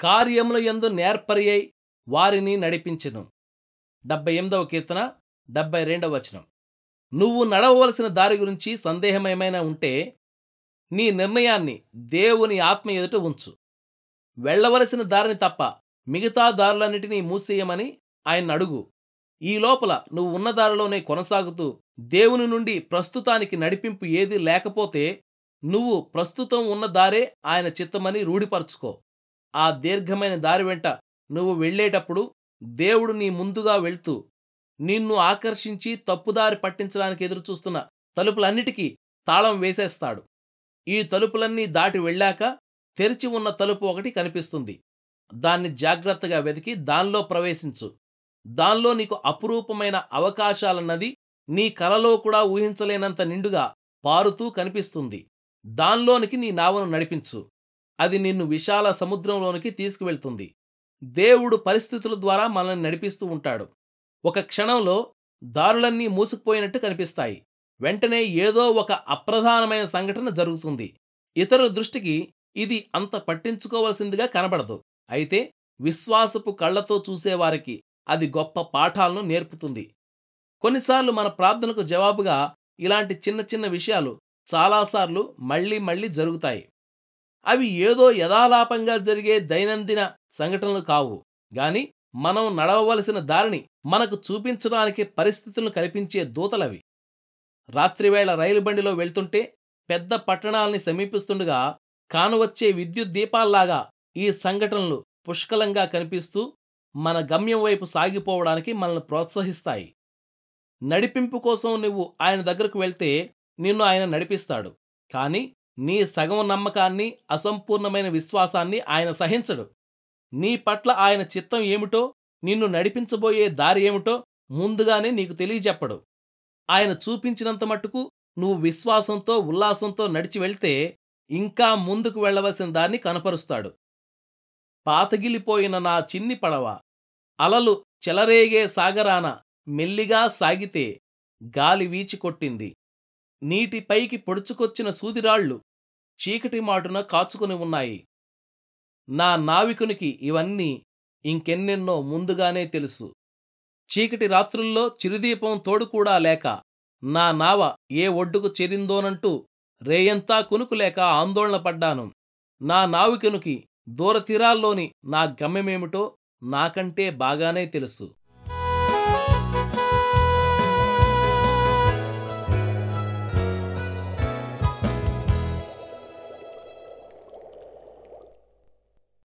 కార్యముల ఎందు నేర్పరియై వారిని నడిపించెను. డెబ్బై ఎనిమిదవ కీర్తన డెబ్బై రెండవ వచనం. నువ్వు నడవవలసిన దారి గురించి సందేహమేమైనా ఉంటే నీ నిర్ణయాన్ని దేవుని ఆత్మ ఎదుట ఉంచు. వెళ్ళవలసిన దారిని తప్ప మిగతా దారులన్నిటినీ మూసేయమని ఆయన అడుగు. ఈ లోపల నువ్వు ఉన్న దారిలోనే కొనసాగుతూ దేవుని నుండి ప్రస్తుతానికి నడిపింపు ఏది లేకపోతే నువ్వు ప్రస్తుతం ఉన్న దారే ఆయన చిత్తమని రూఢిపరుచుకో. ఆ దీర్ఘమైన దారి వెంట నువ్వు వెళ్ళేటప్పుడు దేవుడు నీ ముందుగా వెళ్తూ నిన్ను ఆకర్షించి తప్పుదారి పట్టించడానికి ఎదురుచూస్తున్న తలుపులన్నిటికీ తాళం వేసేస్తాడు. ఈ తలుపులన్నీ దాటి వెళ్ళాక తెరిచి ఉన్న తలుపు ఒకటి కనిపిస్తుంది. దాన్ని జాగ్రత్తగా వెతికి దానిలో ప్రవేశించు. దానిలో నీకు అపురూపమైన అవకాశాలన్నది నీ కలలో కూడా ఊహించలేనంత నిండుగా పారుతూ కనిపిస్తుంది. దానిలోనికి నీ నావను నడిపించు. అది నిన్ను విశాల సముద్రంలోనికి తీసుకువెళ్తుంది. దేవుడు పరిస్థితుల ద్వారా మనల్ని నడిపిస్తూ ఉంటాడు. ఒక క్షణంలో దారులన్నీ మూసుకుపోయినట్టు కనిపిస్తాయి. వెంటనే ఏదో ఒక అప్రధానమైన సంఘటన జరుగుతుంది. ఇతరుల దృష్టికి ఇది అంత పట్టించుకోవలసిందిగా కనబడదు. అయితే విశ్వాసపు కళ్ళతో చూసేవారికి అది గొప్ప పాఠాలను నేర్పుతుంది. కొన్నిసార్లు మన ప్రార్థనకు జవాబుగా ఇలాంటి చిన్న చిన్న విషయాలు చాలాసార్లు మళ్ళీ మళ్ళీ జరుగుతాయి. అవి ఏదో యథాలాపంగా జరిగే దైనందిన సంఘటనలు కావు. గాని మనం నడవవలసిన దారిని మనకు చూపించడానికి పరిస్థితులను కల్పించే దూతలవి. రాత్రివేళ రైలు బండిలో వెళ్తుంటే పెద్ద పట్టణాల్ని సమీపిస్తుండగా కానువచ్చే విద్యుత్ దీపాల్లాగా ఈ సంఘటనలు పుష్కలంగా కనిపిస్తూ మన గమ్యం వైపు సాగిపోవడానికి మనల్ని ప్రోత్సహిస్తాయి. నడిపింపు కోసం నువ్వు ఆయన దగ్గరకు వెళ్తే నిన్ను ఆయన నడిపిస్తాడు. కానీ నీ సగం నమ్మకాన్ని అసంపూర్ణమైన విశ్వాసాన్ని ఆయన సహించడు. నీ పట్ల ఆయన చిత్తం ఏమిటో నిన్ను నడిపించబోయే దారి ఏమిటో ముందుగానే నీకు తెలియజెప్పడు. ఆయన చూపించినంత మట్టుకు నువ్వు విశ్వాసంతో ఉల్లాసంతో నడిచి వెళ్తే ఇంకా ముందుకు వెళ్ళవలసిన దాన్ని కనపరుస్తాడు. పాతగిలిపోయిన నా చిన్ని పడవ అలలు చెలరేగే సాగరాన మెల్లిగా సాగితే గాలి వీచి కొట్టింది నీటిపైకి పొడుచుకొచ్చిన సూదిరాళ్ళు చీకటి మాటున కాచుకుని ఉన్నాయి. నా నావికునికి ఇవన్నీ ఇంకెన్నెన్నో ముందుగానే తెలుసు. చీకటి రాత్రుల్లో చిరుదీపం తోడుకూడా లేక నా నావ ఏ ఒడ్డుకు చేరిందోనంటూ రేయంతా కునుకులేక ఆందోళన పడ్డాను. నా నావికునికి దూరతీరాల్లోని నా గమ్యమేమిటో నాకంటే బాగానే తెలుసు.